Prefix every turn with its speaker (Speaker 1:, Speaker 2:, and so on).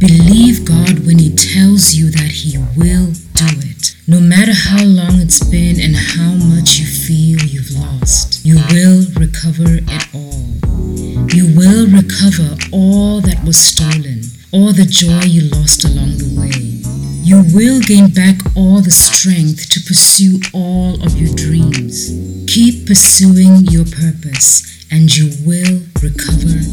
Speaker 1: Believe God when He tells you that He will do it. No matter how long it's been and how much you feel you've lost, you will recover it all. You will recover all that was stolen, all the joy you lost along the way. You will gain back all the strength to pursue all of your dreams. Keep pursuing your purpose and you will recover.